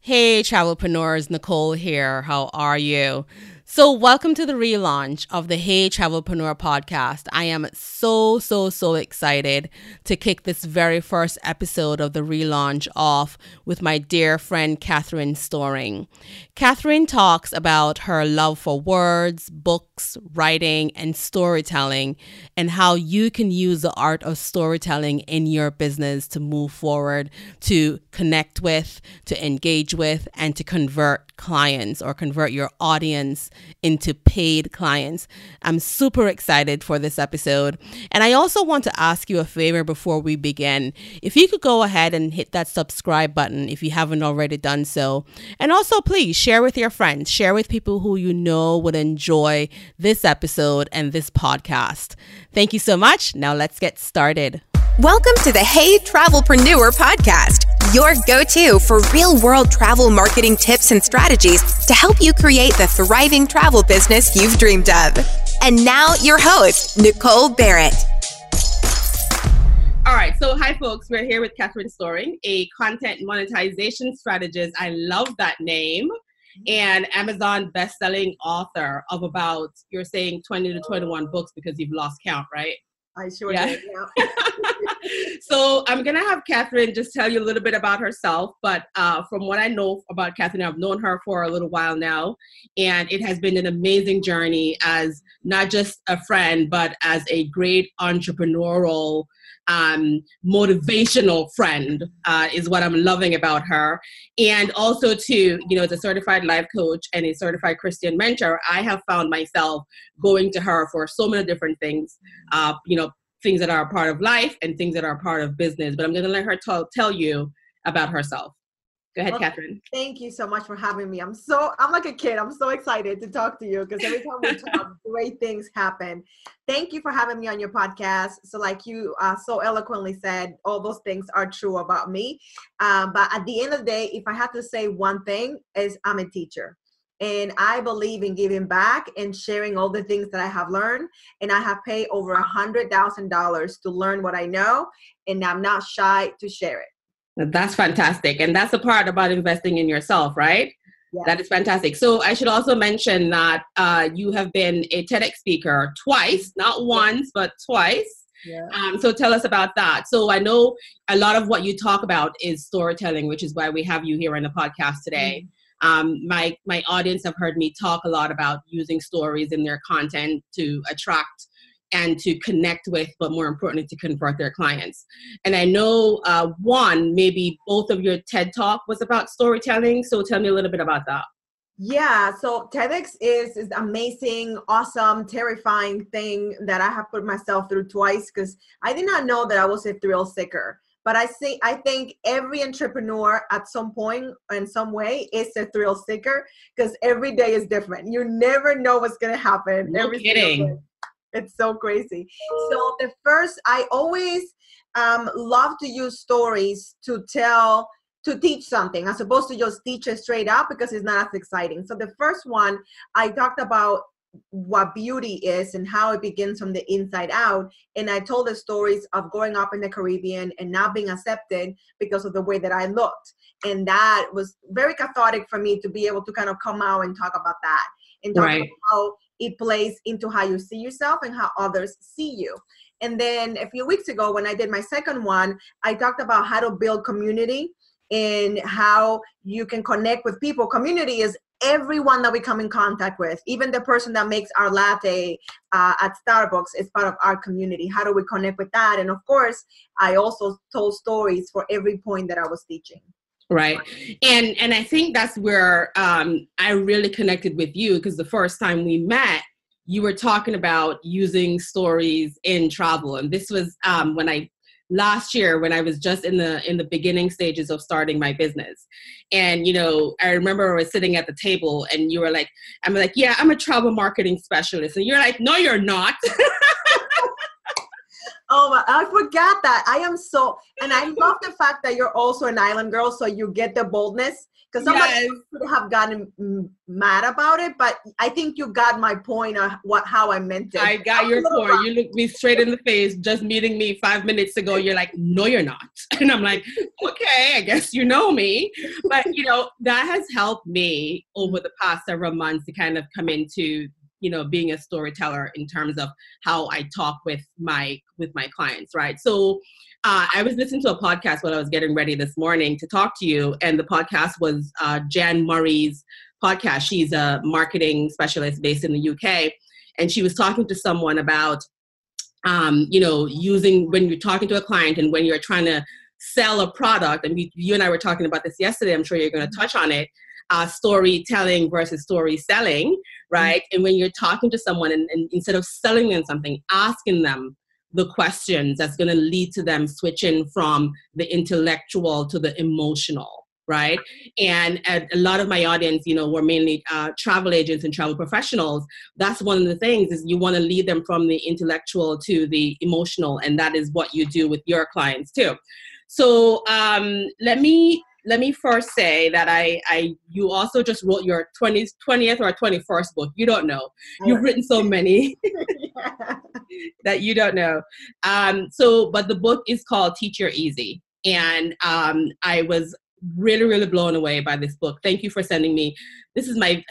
Hey, travelpreneurs, Nicole here. How are you? So, welcome to the relaunch of the Hey Travelpreneur podcast. I am so, so, so excited to kick this very first episode of the relaunch off with my dear friend Catherine Storing. Catherine talks about her love for words, books, writing, and storytelling, and how you can use the art of storytelling in your business to move forward, to connect with, to engage with, and to convert clients or convert your audience into paid clients. I'm super excited for this episode. And I also want to ask you a favor before we begin. If you could go ahead and hit that subscribe button if you haven't already done so. And also, please share with your friends, share with people who you know would enjoy this episode and this podcast. Thank you so much. Now let's get started. Welcome to the Hey Travelpreneur podcast, your go to for real world travel marketing tips and strategies to help you create the thriving travel business you've dreamed of. And now, your host, Nicole Barrett. All right, so hi folks, we're here with Catherine Storing, a content monetization strategist. I love that name. And Amazon best-selling author of about you're saying 20 to 21 books because you've lost count, right? I sure yeah. did. Yeah. so I'm gonna have Catherine just tell you a little bit about herself. But uh, from what I know about Catherine, I've known her for a little while now, and it has been an amazing journey as not just a friend, but as a great entrepreneurial um, motivational friend uh, is what I'm loving about her. And also, too, you know, as a certified life coach and a certified Christian mentor, I have found myself going to her for so many different things. Uh, you know, things that are a part of life and things that are a part of business. But I'm going to let her t- tell you about herself. Go ahead, well, Catherine. Thank you so much for having me. I'm so I'm like a kid. I'm so excited to talk to you because every time we talk, great things happen. Thank you for having me on your podcast. So, like you uh, so eloquently said, all those things are true about me. Um, but at the end of the day, if I have to say one thing, is I'm a teacher and I believe in giving back and sharing all the things that I have learned. And I have paid over a hundred thousand dollars to learn what I know, and I'm not shy to share it. That's fantastic, and that's the part about investing in yourself, right? Yes. That is fantastic. So I should also mention that uh, you have been a TEDx speaker twice, not once, but twice. Yeah. Um, so tell us about that. So I know a lot of what you talk about is storytelling, which is why we have you here on the podcast today. Mm-hmm. Um, my my audience have heard me talk a lot about using stories in their content to attract and to connect with, but more importantly, to convert their clients. And I know uh, one, maybe both of your TED Talk was about storytelling. So tell me a little bit about that. Yeah, so TEDx is is amazing, awesome, terrifying thing that I have put myself through twice because I did not know that I was a thrill seeker. But I see, I think every entrepreneur at some point in some way is a thrill seeker because every day is different. You never know what's gonna happen. No every kidding. It's so crazy. So the first, I always um, love to use stories to tell to teach something as opposed to just teach it straight up because it's not as exciting. So the first one I talked about what beauty is and how it begins from the inside out. And I told the stories of growing up in the Caribbean and not being accepted because of the way that I looked. And that was very cathartic for me to be able to kind of come out and talk about that and talk right. about how it plays into how you see yourself and how others see you. And then a few weeks ago, when I did my second one, I talked about how to build community and how you can connect with people. Community is everyone that we come in contact with, even the person that makes our latte uh, at Starbucks, is part of our community. How do we connect with that? And of course, I also told stories for every point that I was teaching. Right, and and I think that's where um, I really connected with you because the first time we met, you were talking about using stories in travel, and this was um, when I last year when I was just in the in the beginning stages of starting my business. And you know, I remember I was sitting at the table and you were like, I'm like, yeah, I'm a travel marketing specialist. And you're like, no, you're not. Oh, my, I forgot that. I am so, and I love the fact that you're also an island girl, so you get the boldness. Because somebody Yes. could have gotten mad about it, but I think you got my point of what how I meant it. I got your point. You looked me straight in the face just meeting me five minutes ago. You're like, no, you're not. And I'm like, okay, I guess you know me. But, you know, that has helped me over the past several months to kind of come into you know being a storyteller in terms of how i talk with my with my clients right? So uh, i was listening to a podcast while i was getting ready this morning to talk to you and the podcast was uh, janet murray's podcast. She's a marketing specialist based in the uk and she was talking to someone about um, you know using when you're talking to a client and when you're trying to sell a product and we, you and i were talking about this yesterday i'm sure you're going to touch on it uh, storytelling versus story selling right? And when you're talking to someone and, and instead of selling them something asking them the questions that's going to lead to them switching from the intellectual to the emotional right? And a, a lot of my audience you know were mainly uh, travel agents and travel professionals. That's one of the things is you want to lead them from the intellectual to the emotional and that is what you do with your clients too. So um, let me let me first say that I, I you also just wrote your 20th 20th or 21st book. You don't know. You've written so many that you don't know. Um, so but the book is called teach your easy. And um, i was really really blown away by this book. Thank you for sending me. This is my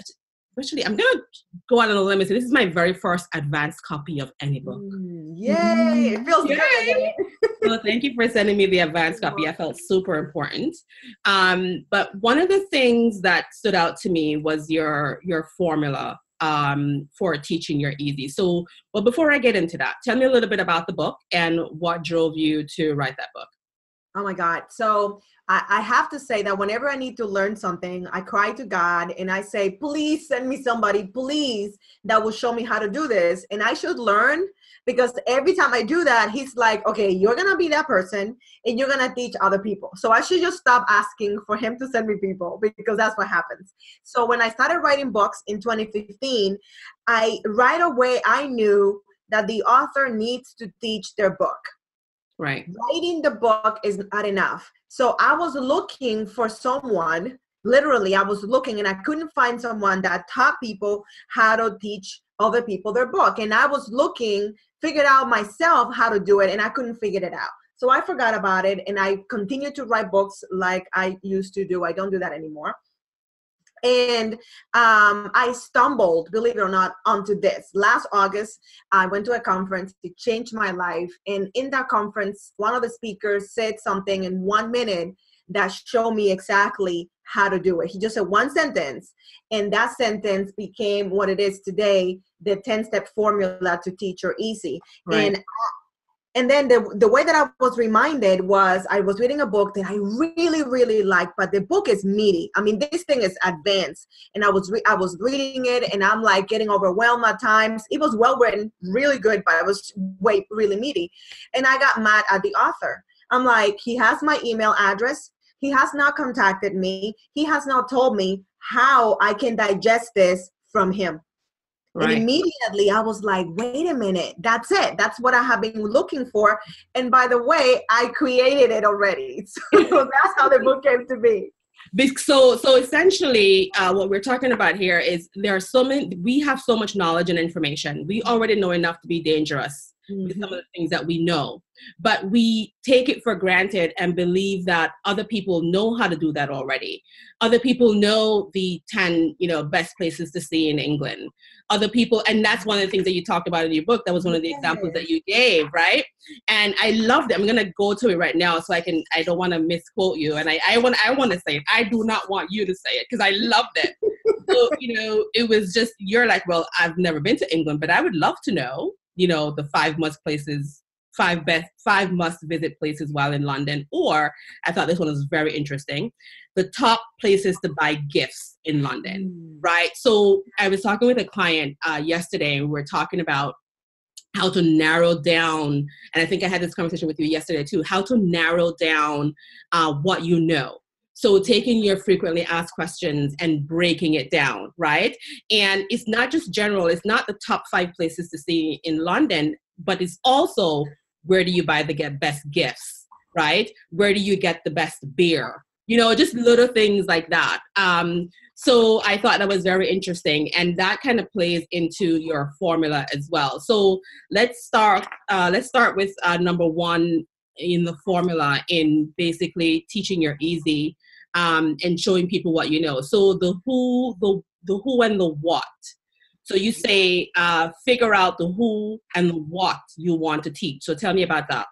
actually i'm gonna go out on a limb and say this is my very first advanced copy of any book Mm, Yay! It feels Yay. good. well, thank you for sending me the advanced copy. I felt super important. Um, but one of the things that stood out to me was your your formula um, for teaching your easy. So, but before I get into that, tell me a little bit about the book and what drove you to write that book. Oh my God. So I, I have to say that whenever I need to learn something, I cry to God and I say, please send me somebody, please, that will show me how to do this. And I should learn because every time I do that, He's like, okay, you're going to be that person and you're going to teach other people. So I should just stop asking for Him to send me people because that's what happens. So when I started writing books in 2015, I right away I knew that the author needs to teach their book Right. writing the book is not enough. So I was looking for someone, literally, I was looking and I couldn't find someone that taught people how to teach other people their book. And I was looking, figured out myself how to do it, and I couldn't figure it out. So I forgot about it and I continued to write books like I used to do. I don't do that anymore. And um, I stumbled, believe it or not, onto this. Last August, I went to a conference. to change my life. And in that conference, one of the speakers said something in one minute that showed me exactly how to do it. He just said one sentence, and that sentence became what it is today the 10 step formula to teach your easy. Right. And and then the, the way that I was reminded was I was reading a book that I really, really like but the book is meaty. I mean, this thing is advanced, and I was re- I was reading it, and I'm like getting overwhelmed at times. It was well written, really good, but it was way really meaty, and I got mad at the author. I'm like, he has my email address. He has not contacted me. He has not told me how I can digest this from him. And Right. immediately I was like, wait a minute, that's it. That's what I have been looking for. And by the way, I created it already. So that's how the book came to be. So, so essentially, uh, what we're talking about here is there are so many. We have so much knowledge and information. We already know enough to be dangerous with some mm-hmm. of the things that we know, but we take it for granted and believe that other people know how to do that already. Other people know the ten, you know, best places to see in England. Other people, and that's one of the things that you talked about in your book. That was one of the examples that you gave, right? and I loved it. I'm gonna go to it right now so I can. I don't want to misquote you, and I I want I want to say it. I do not want you to say it because I loved it. so you know, it was just you're like, well, I've never been to England, but I would love to know, you know, the five must places, five best, five must visit places while in London. Or I thought this one was very interesting, the top places to buy gifts in London right? So I was talking with a client uh, yesterday, and we were talking about how to narrow down, and I think I had this conversation with you yesterday too, how to narrow down uh, what you know. So taking your frequently asked questions and breaking it down, right? And it's not just general, it's not the top five places to see in London, but it's also where do you buy the get best gifts, right? Where do you get the best beer? You know, just little things like that. Um, so I thought that was very interesting, and that kind of plays into your formula as well. So let's start. Uh, let's start with uh, number one in the formula in basically teaching your easy um, and showing people what you know. So the who, the the who and the what. So you say uh, figure out the who and the what you want to teach. So tell me about that.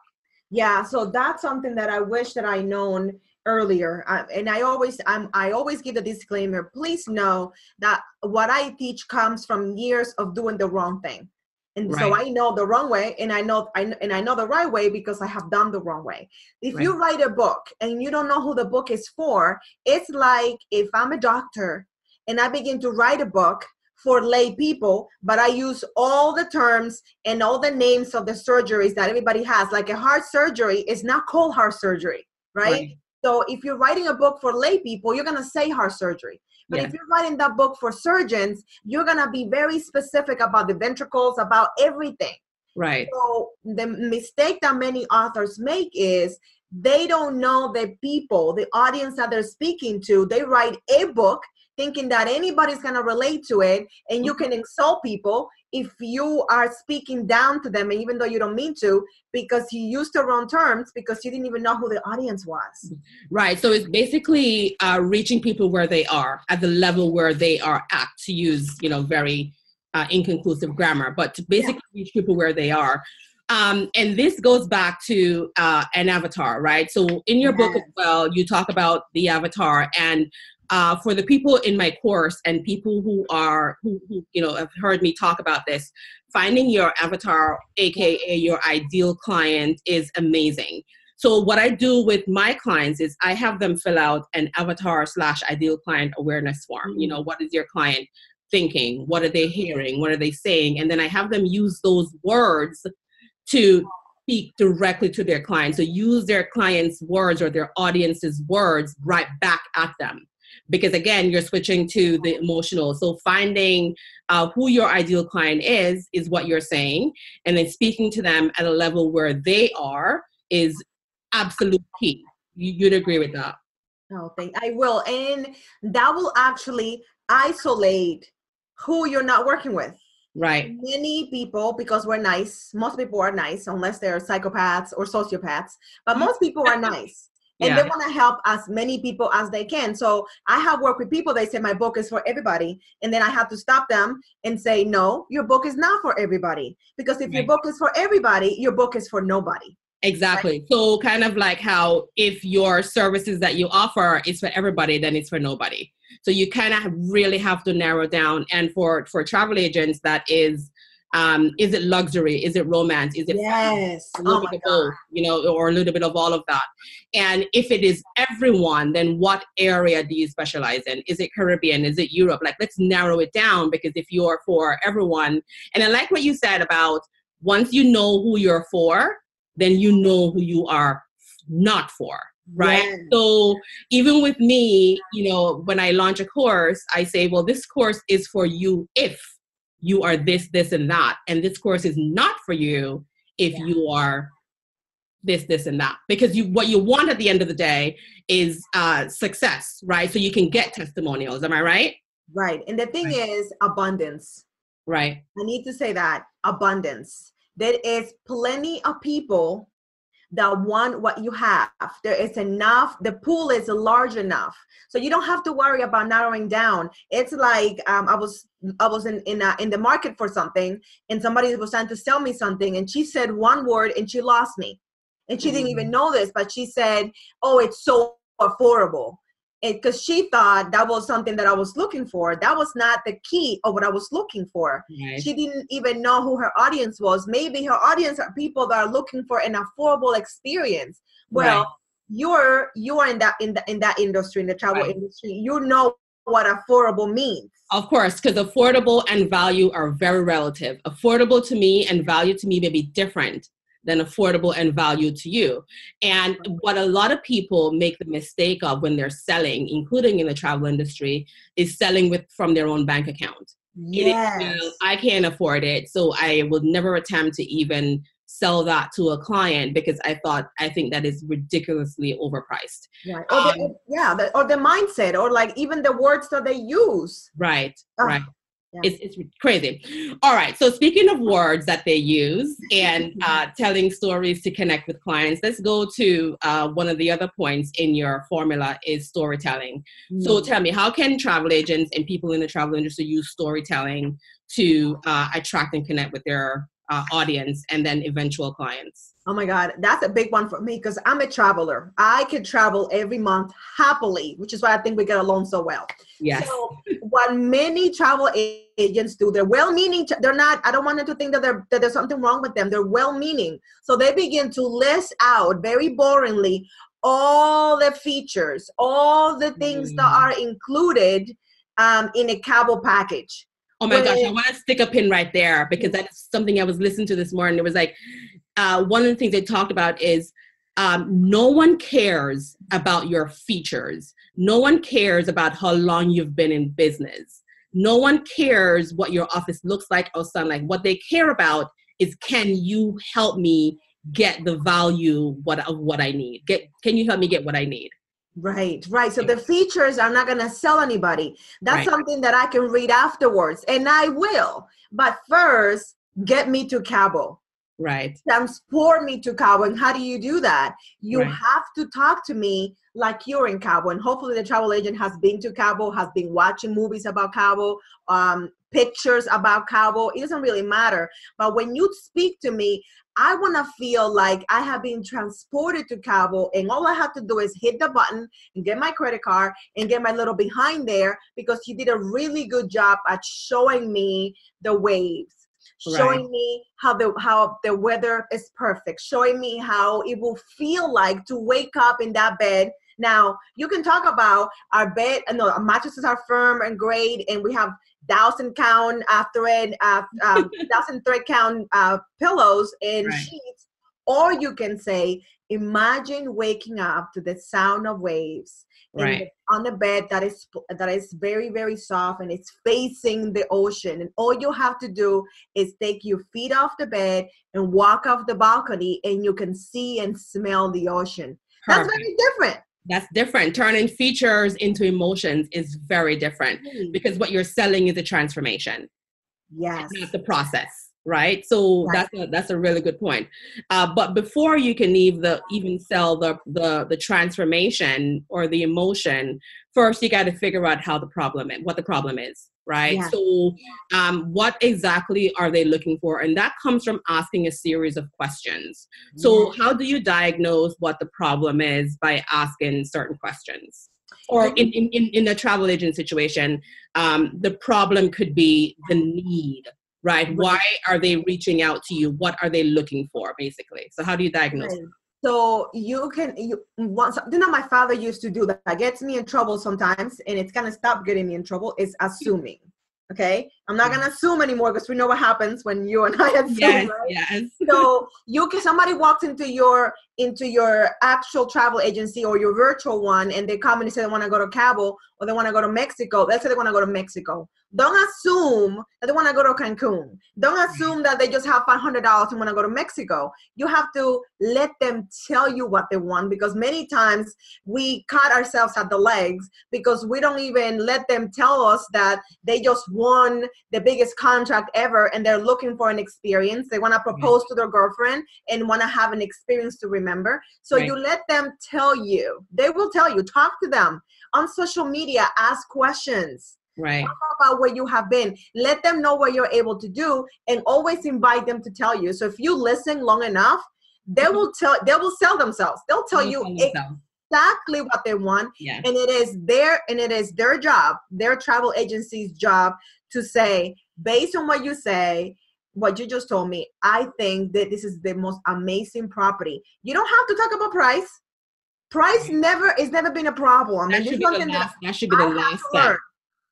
Yeah, so that's something that I wish that I known earlier uh, and i always I'm, i always give a disclaimer please know that what i teach comes from years of doing the wrong thing and right. so i know the wrong way and i know I, and i know the right way because i have done the wrong way if right. you write a book and you don't know who the book is for it's like if i'm a doctor and i begin to write a book for lay people, but I use all the terms and all the names of the surgeries that everybody has. Like a heart surgery is not called heart surgery, right? right. So if you're writing a book for lay people, you're going to say heart surgery. But yeah. if you're writing that book for surgeons, you're going to be very specific about the ventricles, about everything. Right. So the mistake that many authors make is they don't know the people, the audience that they're speaking to. They write a book thinking that anybody's going to relate to it and you mm-hmm. can insult people if you are speaking down to them, even though you don't mean to, because you used the wrong terms because you didn't even know who the audience was. Right. So it's basically uh, reaching people where they are at the level where they are at, to use you know very uh, inconclusive grammar, but to basically yeah. reach people where they are. Um, and this goes back to uh, an avatar, right? So in your yes. book as well, you talk about the avatar and uh, for the people in my course and people who are who, who, you know have heard me talk about this finding your avatar aka your ideal client is amazing. So what i do with my clients is i have them fill out an avatar slash ideal client awareness form. You know what is your client thinking? What are they hearing? What are they saying? And then i have them use those words to speak directly to their clients so use their clients words or their audience's words right back at them because again you're switching to the emotional. So finding uh, who your ideal client is is what you're saying and then speaking to them at a level where they are is absolute key. You, would agree with that? Oh thank i will and that will actually isolate who you're not working with. Right. Many people because we're nice most people are nice unless they're psychopaths or sociopaths but most people are nice and yeah. they want to help as many people as they can. So I have worked with people. They say my book is for everybody, and then I have to stop them and say, no, your book is not for everybody. Because if right. your book is for everybody, your book is for nobody. Exactly. Right? So kind of like how if your services that you offer is for everybody, then it's for nobody. So you kind of really have to narrow down. And for for travel agents, that is um, is it luxury? Is it romance? Is it yes? A little oh bit of both, you know, or a little bit of all of that. And if it is everyone, then what area do you specialize in? Is it Caribbean? Is it Europe? Like, let's narrow it down because if you're for everyone, and I like what you said about once you know who you're for, then you know who you are not for right yes. so even with me you know when i launch a course i say well this course is for you if you are this, this, and that. And this course is not for you if yeah. you are this, this, and that. Because you what you want at the end of the day is uh, success, right? So you can get testimonials. Am I right? Right. And the thing right. is abundance. Right. I need to say that abundance. There is plenty of people that want what you have. There is enough, the pool is large enough. So you don't have to worry about narrowing down. It's like um, I was I was in in, in the market for something and somebody was trying to sell me something and she said one word and she lost me. And she mm-hmm. didn't even mm. know this, but she said, "Oh, it's so affordable." Because she thought that was something that I was looking for. That was not the key of what I was looking for. Right. She didn't even know who her audience was. Maybe her audience are people that are looking for an affordable experience. Well, right. you're you are in that in the in that industry in the travel right. industry. You know what affordable means. Of course, because affordable and value are very relative. Affordable to me and value to me may be different than affordable and value to you. And what a lot of people make the mistake of when they're selling, including in the travel industry, is selling with from their own bank account. Yes. I can't afford it, so I will never attempt to even sell that to a client because I thought I think that is ridiculously overpriced. Right. Or the, Um, yeah, the, or the mindset, or like even the words that they use. Right, Ah, right. Yeah. It's, it's crazy. All right. So speaking of words that they use and uh, telling stories to connect with clients, let's go to uh, one of the other points in your formula is storytelling. So Mm. tell me, how can travel agents and people in the travel industry use storytelling to uh, attract and connect with their uh, audience and then eventual clients? Oh my God, that's a big one for me because I'm a traveler. I could travel every month happily, which is why I think we get along so well. Yes. So, what many travel agents do, they're well-meaning. They're not. I don't want them to think that, they're, that there's something wrong with them. They're well-meaning, so they begin to list out very boringly all the features, all the things that Mm. are included um, in a Cabo package. Oh my gosh, I want to stick a pin right there because that's something I was listening to this morning. It was like uh, one of the things they talked about is um, no one cares about your features. No one cares about how long you've been in business. No one cares what your office looks like or sound like. What they care about is can you help me get the value what of what I need? Get can you help me get what I need? Right, right. So the features are not going to sell anybody. That's Right. something that I can read afterwards, and I will. But first, get me to Cabo. Right. transport me to Cabo. And how do you do that? You Right. have to talk to me like you're in Cabo. And hopefully, the travel agent has been to Cabo, has been watching movies about Cabo, um, pictures about Cabo. It doesn't really matter. But when you speak to me, I want to feel like I have been transported to Cabo, and all I have to do is hit the button and get my credit card and get my little behind there because you did a really good job at showing me the waves showing Right. me how the how the weather is perfect showing me how it will feel like to wake up in that bed now you can talk about our bed no our mattresses are firm and great and we have thousand count uh, thread uh, um, thousand thread count uh, pillows and Right. sheets or you can say imagine waking up to the sound of waves Right. the- on a bed that is that is very very soft and it's facing the ocean and all you have to do is take your feet off the bed and walk off the balcony and you can see and smell the ocean that's very different That's different. Turning features into emotions is very different because what you're selling is a transformation. yes It's not the process, right? So Right. that's a, that's a really good point. Uh, but before you can leave the even sell the the the transformation or the emotion, first you got to figure out how the problem is, what the problem is, right? Yeah. So um, what exactly are they looking for, and that comes from asking a series of questions. So how do you diagnose what the problem is by asking certain questions? Or in, in, in, in a travel agent situation, um, the problem could be the need, right? Why are they reaching out to you? What are they looking for, basically? So how do you diagnose? Right. So you can you once you know my father used to do that. That gets me in trouble sometimes, and it's gonna stop getting me in trouble. Is assuming. Okay, I'm not gonna assume anymore because we know what happens when you and I assume. Yes, right? yes. so you can somebody walks into your into your actual travel agency or your virtual one and they come and they say they want to go to Cabo or they want to go to Mexico. Let's say they want to go to Mexico. Don't assume that they want to go to Cancun. Don't assume that they just have five hundred dollars and want to go to Mexico. You have to let them tell you what they want because many times we cut ourselves at the legs because we don't even let them tell us that they just won the biggest contract ever and they're looking for an experience. They want to propose mm. to their girlfriend and want to have an experience to remember. So Right. you let them tell you. They will tell you. Talk to them on social media. Ask questions. Right. Talk about where you have been. Let them know what you're able to do, and always invite them to tell you. So if you listen long enough, they mm-hmm. will tell. They will sell themselves. They'll tell Tell you themselves. exactly what they want Yeah. and it is their and it is their job their travel agency's job to say based on what you say what you just told me i think that this is the most amazing property you don't have to talk about price price never is never been a problem That should be the something that last. That should be the have last step.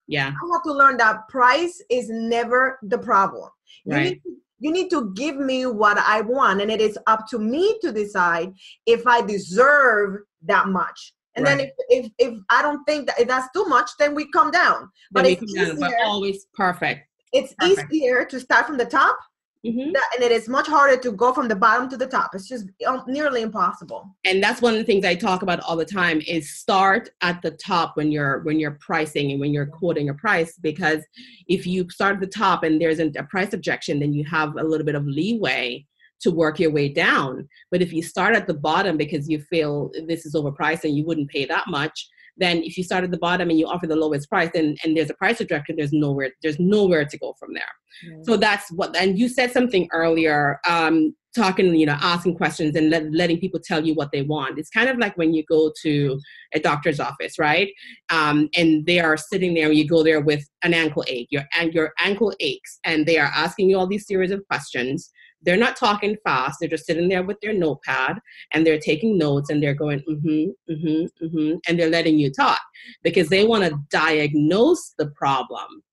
Yeah. I have to learn that price is never the problem. You, Right. need to, you need to give me what I want, and it is up to me to decide if I deserve that much. And then if, if if I don't think that if that's too much, then we come down. But Then it's down, but easier, always perfect. it's perfect. easier to start from the top Mm-hmm. That, and it is much harder to go from the bottom to the top. It's just um, nearly impossible. And that's one of the things I talk about all the time is start at the top when you're when you're pricing and when you're quoting a price because if you start at the top and there's a price objection, then you have a little bit of leeway to work your way down. But if you start at the bottom because you feel this is overpriced and you wouldn't pay that much, then if you start at the bottom and you offer the lowest price and, and there's a price rejection, there's nowhere there's nowhere to go from there. Mm-hmm. So that's what and you said something earlier, um, talking, you know, asking questions and let, letting people tell you what they want. It's kind of like when you go to a doctor's office, right? Um, and they are sitting there, you go there with an ankle ache, your your ankle aches, and they are asking you all these series of questions they're not talking fast. They're just sitting there with their notepad and they're taking notes and they're going, mm-hmm, mm-hmm, mm-hmm, and they're letting you talk because they want to diagnose the problem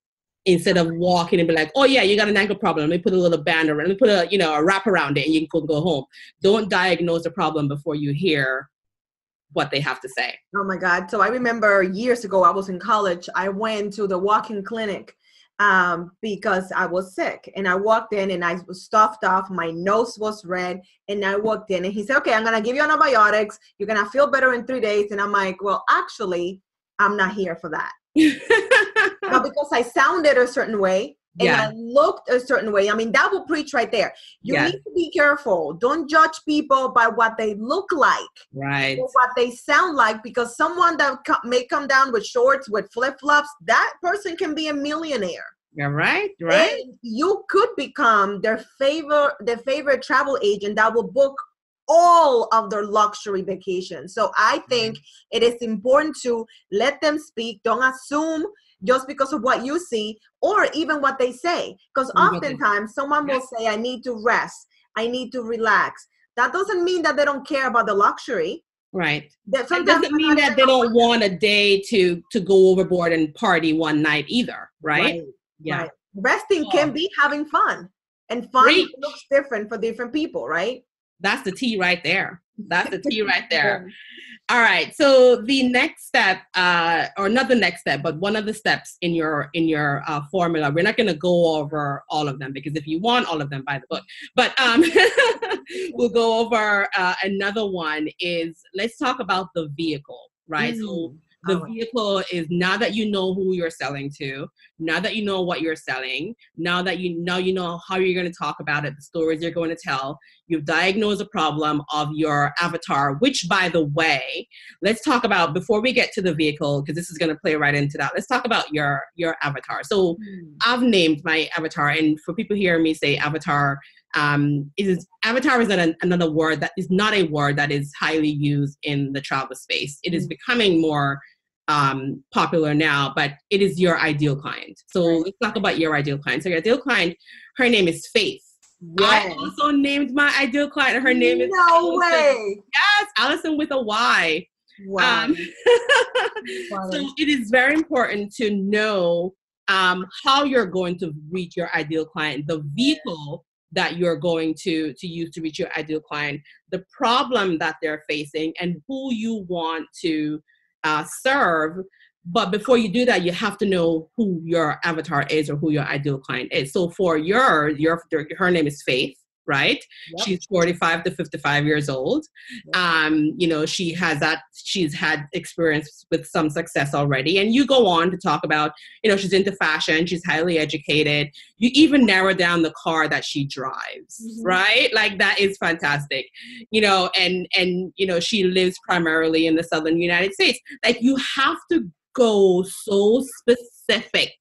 instead of walking and be like, oh yeah, you got an ankle problem. Let me put a little band around, let me put a, you know, a wrap around it and you can go home. Don't diagnose the problem before you hear what they have to say. Oh my God. So I remember years ago, I was in college. I went to the walk-in clinic um, because I was sick. And I walked in and I was stuffed off. My nose was red. And I walked in and he said, Okay, I'm going to give you antibiotics. You're going to feel better in three days. And I'm like, Well, actually, I'm not here for that. but because I sounded a certain way and yeah. I looked a certain way. I mean, that will preach right there. You yes. need to be careful. Don't judge people by what they look like, right? Or what they sound like, because someone that may come down with shorts with flip flops, that person can be a millionaire. Yeah, right, right. And you could become their favorite, their favorite travel agent that will book all of their luxury vacations. So I think mm-hmm. it is important to let them speak. Don't assume just because of what you see or even what they say. Because oftentimes someone will say, I need to rest, I need to relax. That doesn't mean that they don't care about the luxury. Right. That doesn't mean that they don't want a day to to go overboard and party one night either, right? right. Yeah. Right. Resting oh. can be having fun. And fun looks different for different people, right? That's the T right there. That's the T right there. All right. So the next step, uh, or not the next step, but one of the steps in your in your uh, formula. We're not going to go over all of them because if you want all of them, buy the book. But um, we'll go over uh, another one. Is let's talk about the vehicle, right? Mm. So the oh. vehicle is now that you know who you're selling to now that you know what you're selling now that you now you know how you're going to talk about it the stories you're going to tell you've diagnosed a problem of your avatar which by the way let's talk about before we get to the vehicle because this is going to play right into that let's talk about your your avatar so mm. i've named my avatar and for people hearing me say avatar um, is avatar is an, another word that is not a word that is highly used in the travel space. It is mm. becoming more um, popular now, but it is your ideal client. So let's talk about your ideal client. So your ideal client, her name is Faith. Yes. I also named my ideal client. Her name is No Allison. way. Yes, Allison with a Y. Wow. Um, so it is very important to know um, how you're going to reach your ideal client, the vehicle that you're going to to use to reach your ideal client, the problem that they're facing, and who you want to uh, serve. But before you do that, you have to know who your avatar is or who your ideal client is. So for your your her name is Faith right? Yep. She's 45 to 55 years old. Yep. Um, you know, she has that, she's had experience with some success already. And you go on to talk about, you know, she's into fashion, she's highly educated. You even narrow down the car that she drives, mm-hmm. right? Like that is fantastic. You know, and and you know, she lives primarily in the southern United States. Like you have to go so specific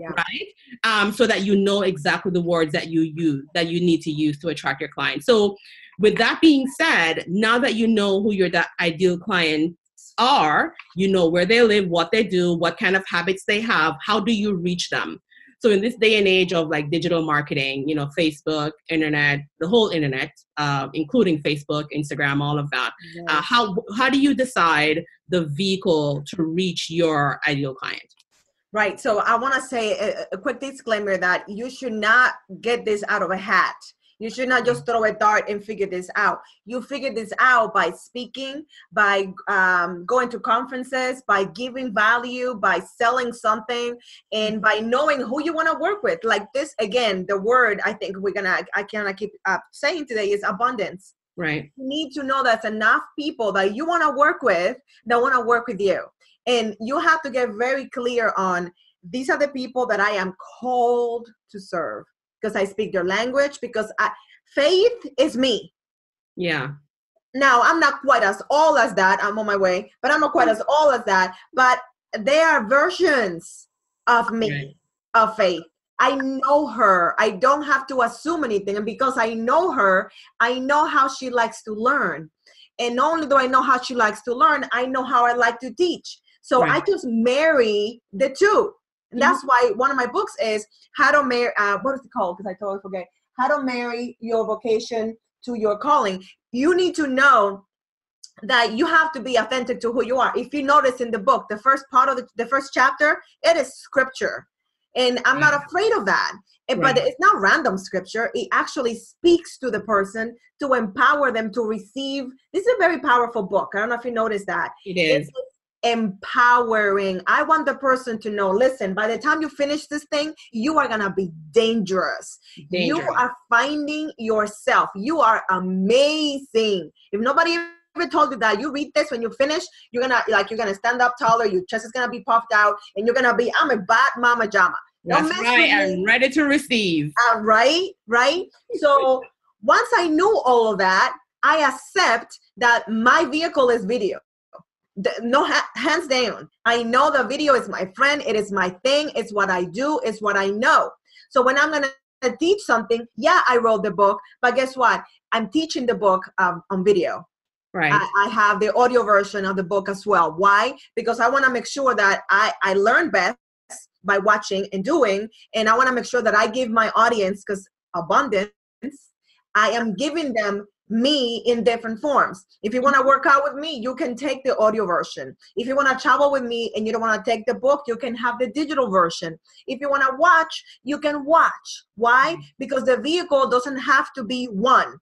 yeah. right? Um, so that you know exactly the words that you use that you need to use to attract your client. So, with that being said, now that you know who your ideal clients are, you know where they live, what they do, what kind of habits they have, how do you reach them? So in this day and age of like digital marketing, you know, Facebook, internet, the whole internet, uh, including Facebook, Instagram, all of that, uh, how how do you decide the vehicle to reach your ideal client? Right. So I want to say a, a, quick disclaimer that you should not get this out of a hat. You should not just throw a dart and figure this out. You figure this out by speaking, by um, going to conferences, by giving value, by selling something, and by knowing who you want to work with. Like this, again, the word I think we're gonna, I cannot keep uh, saying today is abundance. Right. You need to know that's enough people that you want to work with that want to work with you. And you have to get very clear on these are the people that I am called to serve because I speak their language, because I, faith is me. Yeah. Now, I'm not quite as all as that. I'm on my way, but I'm not quite as all as that. But they are versions of me, right. of faith. I know her. I don't have to assume anything. And because I know her, I know how she likes to learn. And not only do I know how she likes to learn, I know how I like to teach. So right. I just marry the two. And mm-hmm. that's why one of my books is how to marry. Uh, what is it called? Because I totally forget. How to marry your vocation to your calling. You need to know that you have to be authentic to who you are. If you notice in the book, the first part of the, the first chapter, it is scripture, and I'm not mm-hmm. afraid of that. Eh, right. But it's not random scripture. It actually speaks to the person to empower them to receive. This is a very powerful book. I don't know if you noticed that. It is. It's, empowering. I want the person to know listen, by the time you finish this thing, you are going to be dangerous. dangerous. You are finding yourself. You are amazing. If nobody ever told you that, you read this when you finish, you're going to like you're going to stand up taller, your chest is going to be puffed out and you're going to be I'm a bad mama jama. That's right. I'm ready to receive. Uh, right, right. So once I knew all of that, I accept that my vehicle is video no hands down. I know the video is my friend. It is my thing. It's what i do. It's what i know. So when i'm gonna teach something yeah i wrote the book but guess what? I'm teaching the book um, on video. Right. I, I, have the audio version of the book as well. Why? Because i want to make sure that i i learn best by watching and doing and i want to make sure that i give my audience because abundance i am giving them me in different forms. If you want to work out with me, you can take the audio version. If you want to travel with me and you don't want to take the book, you can have the digital version. If you want to watch, you can watch. Why? Mm-hmm. Because the vehicle doesn't have to be one.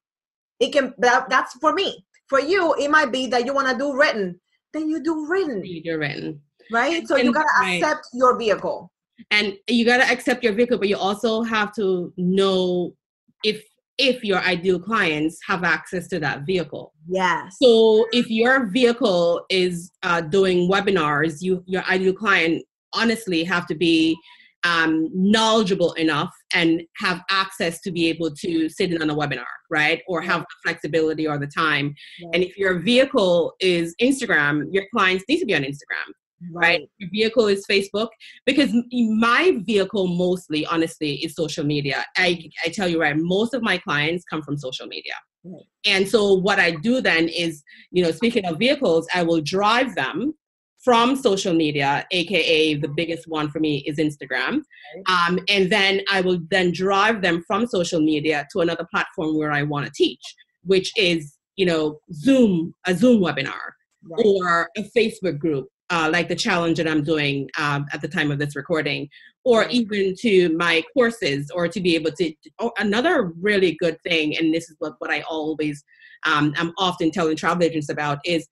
It can that, that's for me. For you, it might be that you want to do written. Then you do written. You do written. Right? So and, you got to right. accept your vehicle. And you got to accept your vehicle, but you also have to know if if your ideal clients have access to that vehicle. Yes. So if your vehicle is uh, doing webinars, you your ideal client honestly have to be um, knowledgeable enough and have access to be able to sit in on a webinar, right? Or have the flexibility or the time. And if your vehicle is Instagram, your clients need to be on Instagram right. right? Your vehicle is Facebook because my vehicle mostly, honestly, is social media. I, I tell you right, most of my clients come from social media. Right. And so what I do then is, you know, speaking of vehicles, I will drive them from social media, aka the biggest one for me is Instagram, um, and then I will then drive them from social media to another platform where I want to teach, which is you know Zoom, a Zoom webinar, right. or a Facebook group, uh, like the challenge that I'm doing um, at the time of this recording, or even to my courses, or to be able to. Oh, another really good thing, and this is what, what I always, um, I'm often telling travel agents about, is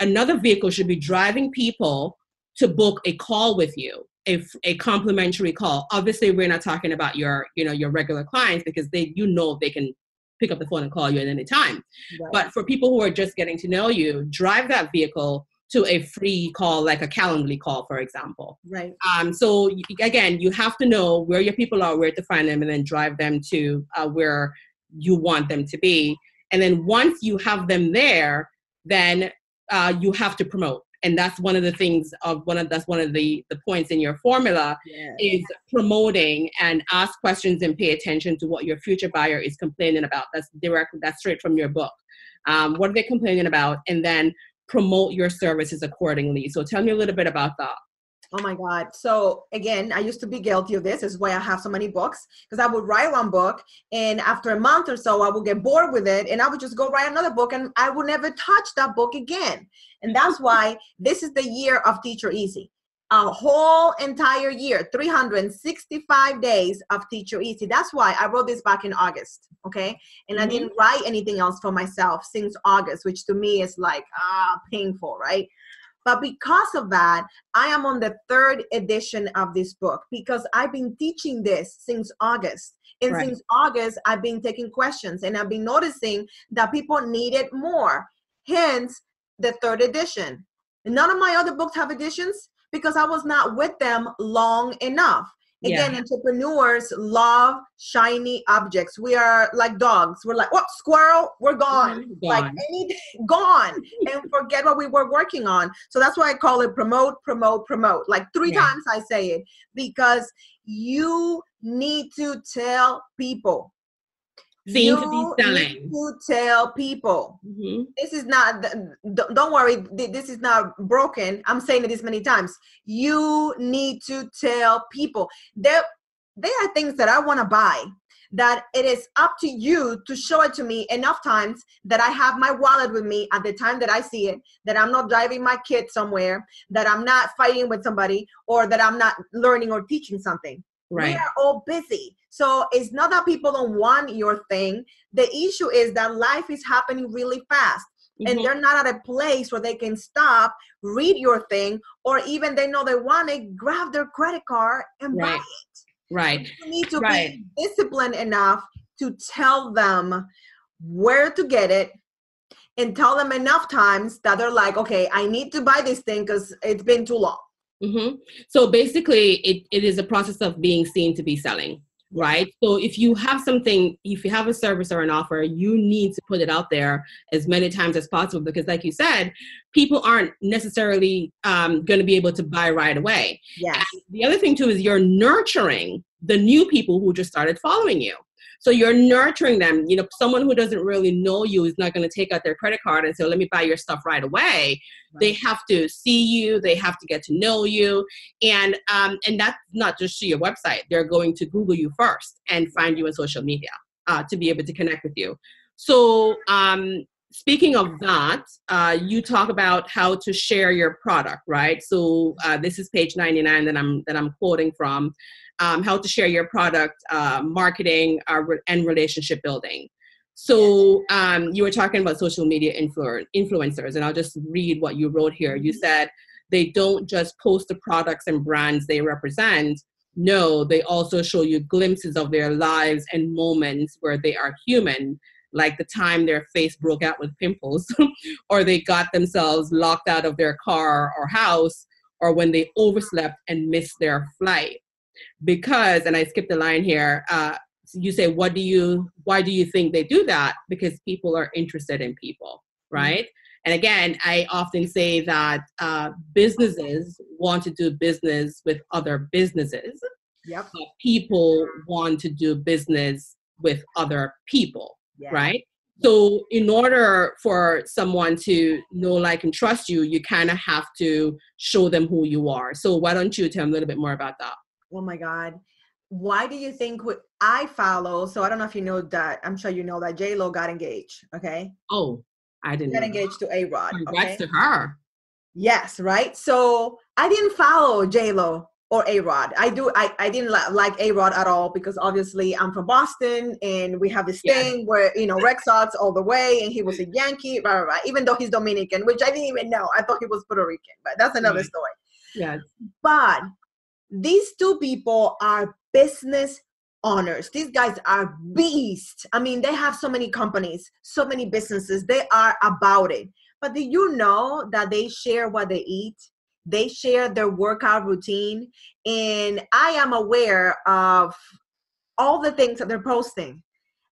another vehicle should be driving people to book a call with you a, a complimentary call obviously we're not talking about your you know your regular clients because they you know they can pick up the phone and call you at any time right. but for people who are just getting to know you drive that vehicle to a free call, like a Calendly call, for example. Right. Um, so again, you have to know where your people are, where to find them, and then drive them to uh, where you want them to be. And then once you have them there, then uh, you have to promote. And that's one of the things of one of that's one of the the points in your formula is promoting and ask questions and pay attention to what your future buyer is complaining about. That's direct. That's straight from your book. Um, what are they complaining about? And then promote your services accordingly. So tell me a little bit about that. Oh my God. So again, I used to be guilty of this. this is why I have so many books because I would write one book and after a month or so, I would get bored with it and I would just go write another book and I would never touch that book again. And that's why this is the year of Teach Your Easy. A whole entire year 365 days of teach your easy. That's why i wrote this back in august okay? And mm-hmm. i didn't write anything else for myself since august which to me is like ah painful right? But because of that i am on the third edition of this book because i've been teaching this since august. And right. since august i've been taking questions and i've been noticing that people needed more. Hence the third edition. None of my other books have editions because I was not with them long enough. Again, yeah. entrepreneurs love shiny objects. We are like dogs. We're like, what squirrel? We're gone. gone. Like any gone and forget what we were working on. So that's why I call it promote, promote, promote. Like three yeah. times I say it because you need to tell people seem to be selling. to tell people mm-hmm. this is not. Don't worry, this is not broken. I'm saying it this many times. You need to tell people there. There are things that I want to buy that it is up to you to show it to me enough times that I have my wallet with me at the time that I see it, that I'm not driving my kid somewhere, that I'm not fighting with somebody, or that I'm not learning or teaching something. Right. We are all busy. So it's not that people don't want your thing. The issue is that life is happening really fast. Mm-hmm. And they're not at a place where they can stop, read your thing, or even they know they want it, grab their credit card and right. buy it. Right. You need to right. be disciplined enough to tell them where to get it and tell them enough times that they're like, okay, I need to buy this thing because it's been too long. Mm-hmm. So basically, it, it is a process of being seen to be selling, right? So if you have something, if you have a service or an offer, you need to put it out there as many times as possible because, like you said, people aren't necessarily um, going to be able to buy right away. Yes. And the other thing too is you're nurturing the new people who just started following you. So you're nurturing them. You know, someone who doesn't really know you is not going to take out their credit card and say, let me buy your stuff right away. Right. They have to see you, they have to get to know you. And um, and that's not just to your website. They're going to Google you first and find you on social media uh, to be able to connect with you. So um, speaking of that, uh, you talk about how to share your product, right? So uh, this is page 99 that I'm that I'm quoting from um, how to share your product, uh, marketing, uh, and relationship building. So um, you were talking about social media influ- influencers, and I'll just read what you wrote here. You mm-hmm. said they don't just post the products and brands they represent. No, they also show you glimpses of their lives and moments where they are human, like the time their face broke out with pimples, or they got themselves locked out of their car or house, or when they overslept and missed their flight because and i skipped the line here uh, you say what do you why do you think they do that because people are interested in people mm-hmm. right mm-hmm. and again i often say that uh, businesses want to do business with other businesses yep. people want to do business with other people yeah. right so in order for someone to know like and trust you you kind of have to show them who you are so why don't you tell them a little bit more about that oh my god why do you think I follow? So I don't know if you know that. I'm sure you know that J Lo got engaged. Okay. Oh, I didn't. Got engaged to A Rod. Congrats okay? to her. Yes, right. So I didn't follow J Lo or A Rod. I do. I I didn't li- like A Rod at all because obviously I'm from Boston and we have this thing where you know Red Sox all the way and he was a Yankee. Blah, blah, blah, even though he's Dominican, which I didn't even know. I thought he was Puerto Rican, but that's another story. Yes. But these two people are business owners. These guys are beasts. I mean, they have so many companies, so many businesses. They are about it. But do you know that they share what they eat? They share their workout routine. And I am aware of all the things that they're posting.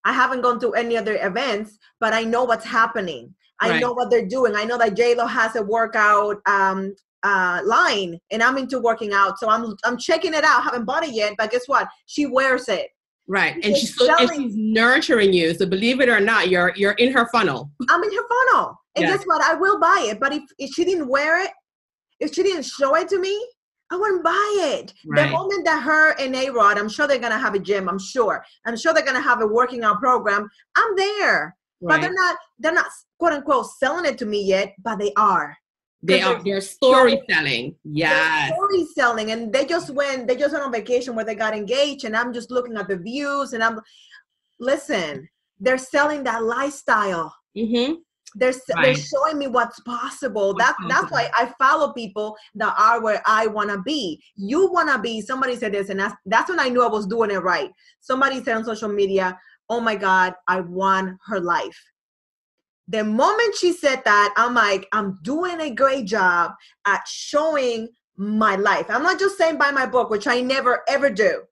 I haven't gone to any other events, but I know what's happening. I right. know what they're doing. I know that JLo has a workout um, uh, line and I'm into working out. So I'm I'm checking it out. Haven't bought it yet, but guess what? She wears it. Right. And she's, so, and she's nurturing you. So believe it or not, you're you're in her funnel. I'm in her funnel. And yes. guess what? I will buy it. But if, if she didn't wear it, if she didn't show it to me, I wouldn't buy it. Right. The moment that her and A Rod, I'm sure they're gonna have a gym, I'm sure. I'm sure they're gonna have a working out program. I'm there. Right. But they're not they're not quote unquote selling it to me yet, but they are They are they're story selling. Yeah. Story selling. And they just went, they just went on vacation where they got engaged. And I'm just looking at the views and I'm listen, they're selling that lifestyle. Mm-hmm. They're, right. they're showing me what's possible. What's that's possible. that's why I follow people that are where I want to be. You want to be. Somebody said this, and that's that's when I knew I was doing it right. Somebody said on social media, "Oh my God, I want her life." The moment she said that, I'm like, I'm doing a great job at showing my life. I'm not just saying buy my book, which I never ever do.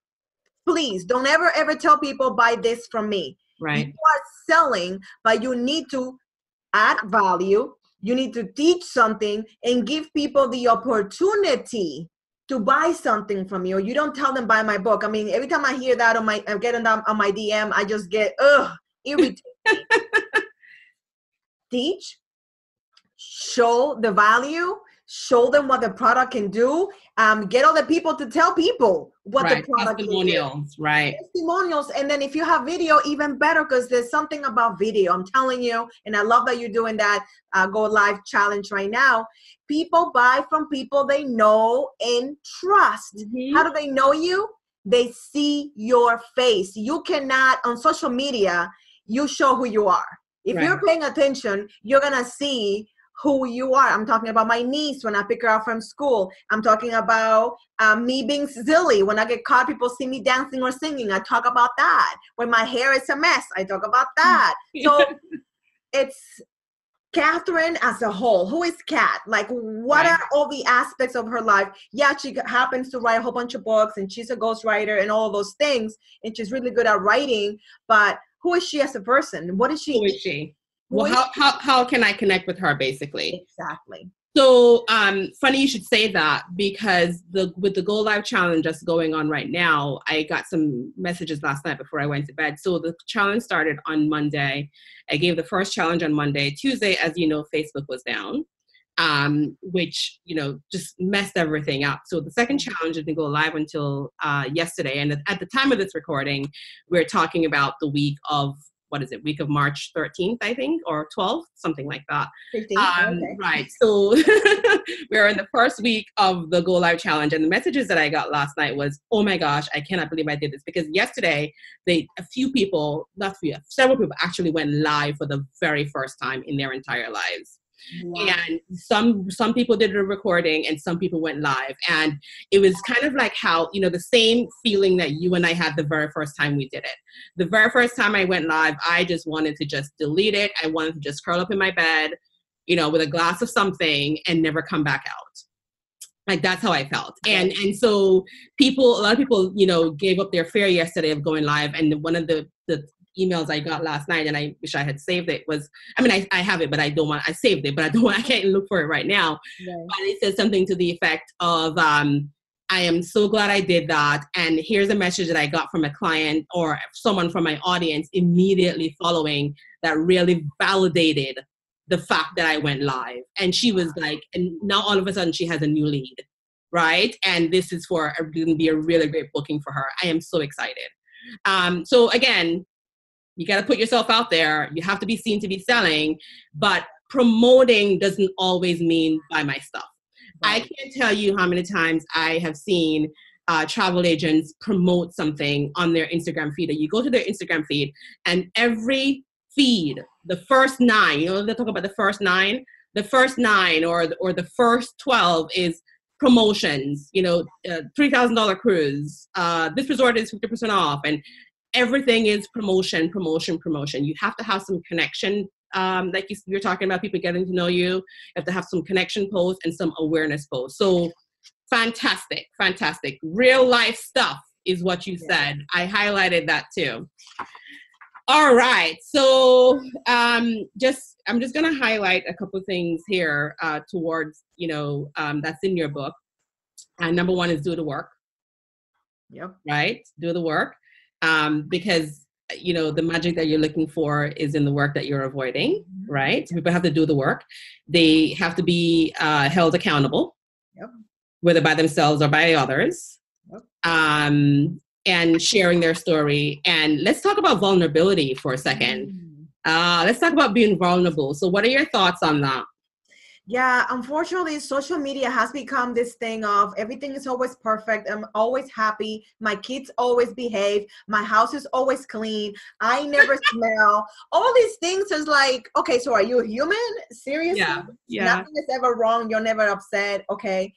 Please don't ever ever tell people buy this from me. Right. You are selling, but you need to add value. You need to teach something and give people the opportunity to buy something from you. You don't tell them buy my book. I mean, every time I hear that on my I'm getting that on my DM, I just get ugh irritated. Teach, show the value, show them what the product can do, um, get all the people to tell people what right. the product can do. testimonials, right? Testimonials, and then if you have video, even better because there's something about video. I'm telling you, and I love that you're doing that uh, go live challenge right now. People buy from people they know and trust. Mm-hmm. How do they know you? They see your face. You cannot on social media. You show who you are if right. you're paying attention, you're gonna see who you are. I'm talking about my niece when I pick her up from school. I'm talking about um, me being silly. When I get caught, people see me dancing or singing. I talk about that. When my hair is a mess, I talk about that. So it's Catherine as a whole. Who is Kat? Like, what right. are all the aspects of her life? Yeah, she happens to write a whole bunch of books and she's a ghostwriter and all those things. And she's really good at writing. But who is she as a person? What is she? Who is she? Well, how, how, how can I connect with her basically? Exactly. So um, funny you should say that because the with the Go Live challenge that's going on right now, I got some messages last night before I went to bed. So the challenge started on Monday. I gave the first challenge on Monday. Tuesday, as you know, Facebook was down um, which you know just messed everything up. So the second challenge didn't go live until uh, yesterday, and at the time of this recording, we're talking about the week of what is it? Week of March 13th, I think, or 12th, something like that. 15th, um, okay. Right. So we're in the first week of the Go Live challenge, and the messages that I got last night was, "Oh my gosh, I cannot believe I did this!" Because yesterday, they a few people, not few, several people actually went live for the very first time in their entire lives. Wow. And some some people did a recording and some people went live. And it was kind of like how, you know, the same feeling that you and I had the very first time we did it. The very first time I went live, I just wanted to just delete it. I wanted to just curl up in my bed, you know, with a glass of something and never come back out like that's how i felt and and so people a lot of people you know gave up their fear yesterday of going live and one of the the emails I got last night, and I wish I had saved it. Was I mean, I, I have it, but I don't want. I saved it, but I don't. Want, I can't look for it right now. But it says something to the effect of, um, "I am so glad I did that." And here's a message that I got from a client or someone from my audience immediately following that really validated the fact that I went live. And she was like, and now all of a sudden she has a new lead, right? And this is for going to be a really great booking for her. I am so excited. Um, so again, you got to put yourself out there. You have to be seen to be selling, but promoting doesn't always mean buy my stuff. Right. I can't tell you how many times I have seen uh, travel agents promote something on their Instagram feed. You go to their Instagram feed, and every feed, the first nine, you know, they talk about the first nine, the first nine or or the first twelve is promotions. You know, uh, three thousand dollar cruise. Uh, this resort is fifty percent off, and everything is promotion, promotion, promotion. You have to have some connection. Um, like you, you're talking about people getting to know you. You have to have some connection posts and some awareness posts. So fantastic, fantastic. Real life stuff is what you said. I highlighted that too. All right. So um, just I'm just gonna highlight a couple things here uh, towards you know um, that's in your book. And number one is do the work. Yep. Right. Do the work um, because you know the magic that you're looking for is in the work that you're avoiding mm-hmm. right so people have to do the work they have to be uh, held accountable yep. whether by themselves or by others yep. um, and sharing their story and let's talk about vulnerability for a second mm. uh, let's talk about being vulnerable so what are your thoughts on that Yeah, unfortunately, social media has become this thing of everything is always perfect. I'm always happy. My kids always behave. My house is always clean. I never smell. All these things is like, okay, so are you a human? Seriously? Yeah. Yeah. Nothing is ever wrong. You're never upset. Okay.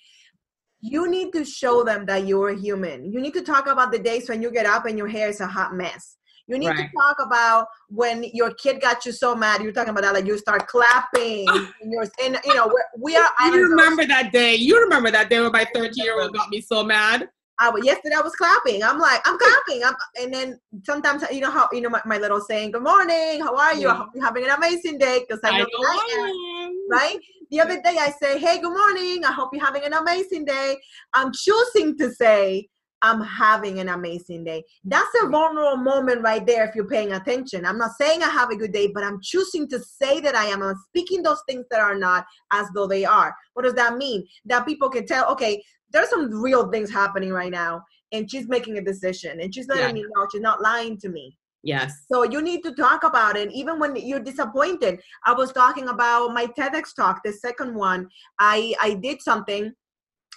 You need to show them that you're a human. You need to talk about the days when you get up and your hair is a hot mess. You need right. to talk about when your kid got you so mad. You're talking about that, like you start clapping. Oh. and you're, and you know, we are. You remember that day? You remember that day when my 13 year old got me so mad? I was yesterday. I was clapping. I'm like, I'm clapping. I'm, and then sometimes you know how you know my, my little saying, "Good morning, how are you? Yeah. I hope you're having an amazing day." Because I know, I am, right. The other day I say, "Hey, good morning. I hope you're having an amazing day." I'm choosing to say, I'm having an amazing day. That's a vulnerable moment right there if you're paying attention. I'm not saying I have a good day, but I'm choosing to say that I am. I'm speaking those things that are not as though they are. What does that mean? That people can tell, okay, there's some real things happening right now, and she's making a decision and she's letting yeah. me know she's not lying to me. Yes. So you need to talk about it, even when you're disappointed. I was talking about my TEDx talk, the second one. I I did something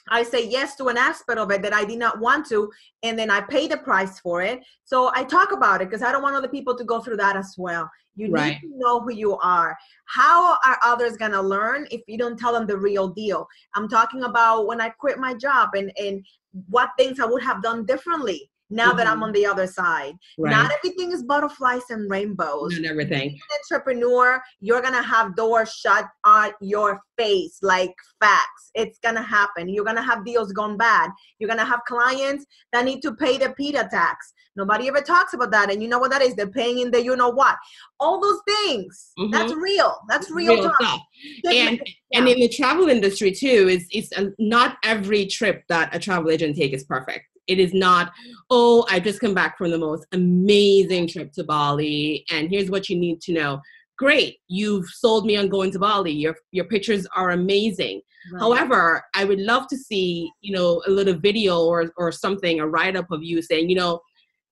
I say yes to an aspect of it that I did not want to, and then I pay the price for it. So I talk about it because I don't want other people to go through that as well. You right. need to know who you are. How are others gonna learn if you don't tell them the real deal? I'm talking about when I quit my job and and what things I would have done differently now mm-hmm. that I'm mm-hmm. on the other side. Right. Not everything is butterflies and rainbows. Not everything. Entrepreneur, you're gonna have doors shut on your face like facts. It's gonna happen. You're gonna have deals gone bad. You're gonna have clients that need to pay the PITA tax. Nobody ever talks about that. And you know what that is? They're paying in the you know what. All those things. Mm-hmm. That's real. That's real, real stuff. And yeah. and in the travel industry too, is it's uh, not every trip that a travel agent take is perfect it is not, oh, I just come back from the most amazing trip to Bali, and here's what you need to know. Great, you've sold me on going to Bali. Your your pictures are amazing. Right. However, I would love to see, you know, a little video or or something, a write up of you saying, you know,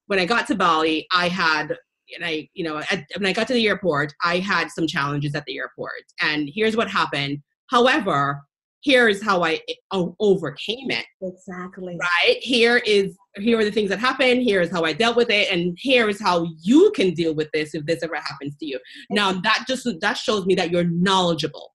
when I got to Bali, I had and I, you know, at, when I got to the airport, I had some challenges at the airport, and here's what happened. However, here is how I oh, overcame it. Exactly. Right? Here is here are the things that happened. Here is how I dealt with it, and here is how you can deal with this if this ever happens to you. Now that just that shows me that you're knowledgeable.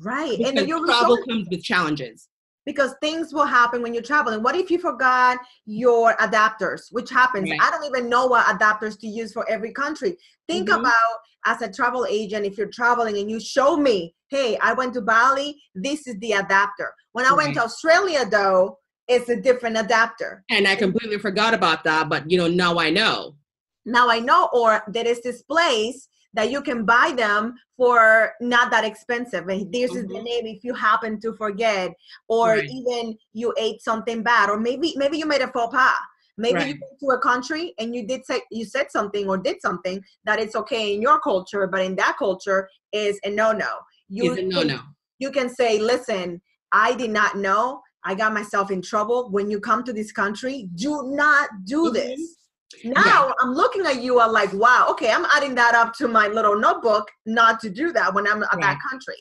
Right. Because and your travel comes with challenges because things will happen when you're traveling. What if you forgot your adapters, which happens? Right. I don't even know what adapters to use for every country. Think mm-hmm. about as a travel agent, if you're traveling and you show me, hey, I went to Bali, this is the adapter. When I right. went to Australia, though, it's a different adapter. And I completely forgot about that, but you know, now I know. Now I know, or there is this place that you can buy them for not that expensive. And this mm-hmm. is the mm-hmm. name if you happen to forget, or right. even you ate something bad, or maybe maybe you made a faux pas. Maybe right. you went to a country and you did say you said something or did something that it's okay in your culture, but in that culture is a no no. You no no. You can say, listen, I did not know. I got myself in trouble. When you come to this country, do not do mm-hmm. this now yeah. I'm looking at you, I'm like, wow, okay, I'm adding that up to my little notebook not to do that when I'm at that country.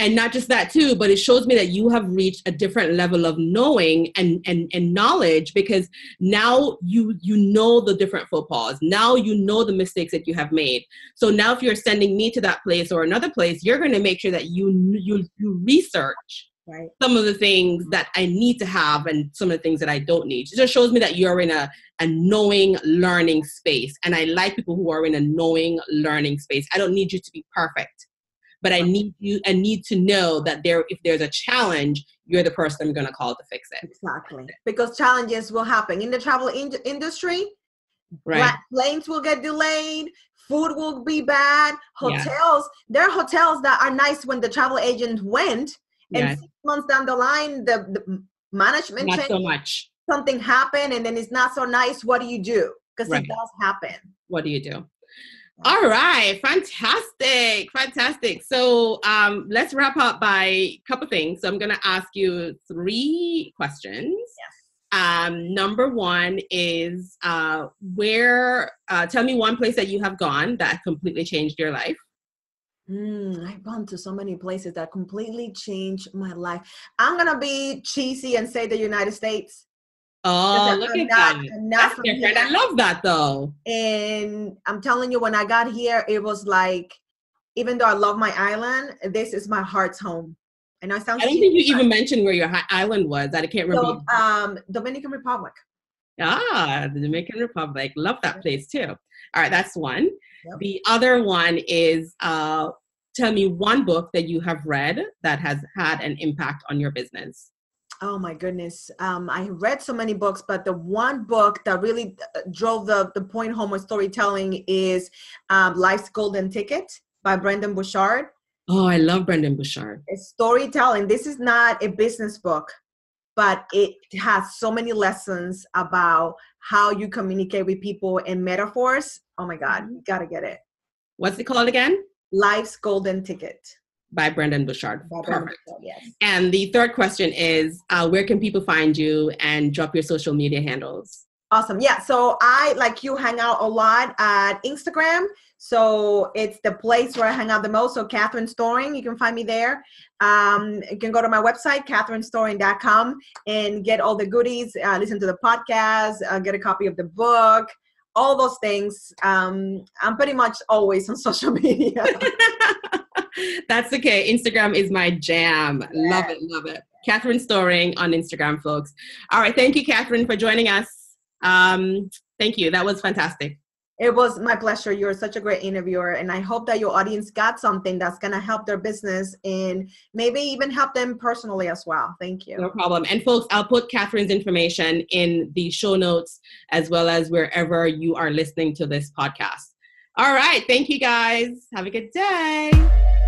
And not just that too, but it shows me that you have reached a different level of knowing and, and, and knowledge because now you you know the different faux pas. Now you know the mistakes that you have made. So now if you're sending me to that place or another place, you're gonna make sure that you you you research right. some of the things that I need to have and some of the things that I don't need. It just shows me that you're in a, a knowing learning space. And I like people who are in a knowing learning space. I don't need you to be perfect, but I need you I need to know that there if there's a challenge, you're the person I'm gonna call to fix it. Exactly. Because challenges will happen. In the travel in- industry, right. planes will get delayed, food will be bad hotels yeah. there are hotels that are nice when the travel agent went and yes. six months down the line the, the management not so much something happened and then it's not so nice what do you do because right. it does happen what do you do all right fantastic fantastic so um, let's wrap up by a couple things so i'm going to ask you three questions yes. Um, number one is uh, where, uh, tell me one place that you have gone that completely changed your life. Mm, I've gone to so many places that completely changed my life. I'm gonna be cheesy and say the United States. Oh, look at not, that. That's different. I love that though. And I'm telling you, when I got here, it was like, even though I love my island, this is my heart's home. I it sounds. I don't think you even mentioned where your island was. I can't remember. So, um, Dominican Republic. Ah, the Dominican Republic. Love that place too. All right, that's one. Yep. The other one is uh, tell me one book that you have read that has had an impact on your business. Oh my goodness. Um, I read so many books, but the one book that really uh, drove the, the point home with storytelling is um, Life's Golden Ticket by Brendon Burchard. Oh, I love Brendon Burchard. It's storytelling. This is not a business book, but it has so many lessons about how you communicate with people and metaphors. Oh my God, you gotta get it. What's it called again? Life's Golden Ticket. By Brendon Burchard. By Perfect. Burchard, yes. And the third question is uh, where can people find you and drop your social media handles? Awesome. Yeah. So I, like you, hang out a lot at Instagram. So it's the place where I hang out the most. So Catherine Storing, you can find me there. Um, you can go to my website, catherinestoring.com, and get all the goodies, uh, listen to the podcast, uh, get a copy of the book, all those things. Um, I'm pretty much always on social media. That's okay. Instagram is my jam. Yeah. Love it, love it. Catherine Storing on Instagram, folks. All right. Thank you, Catherine, for joining us. Um, thank you. That was fantastic. It was my pleasure. You're such a great interviewer, and I hope that your audience got something that's going to help their business and maybe even help them personally as well. Thank you. No problem. And folks, I'll put Catherine's information in the show notes as well as wherever you are listening to this podcast. All right. Thank you guys. Have a good day.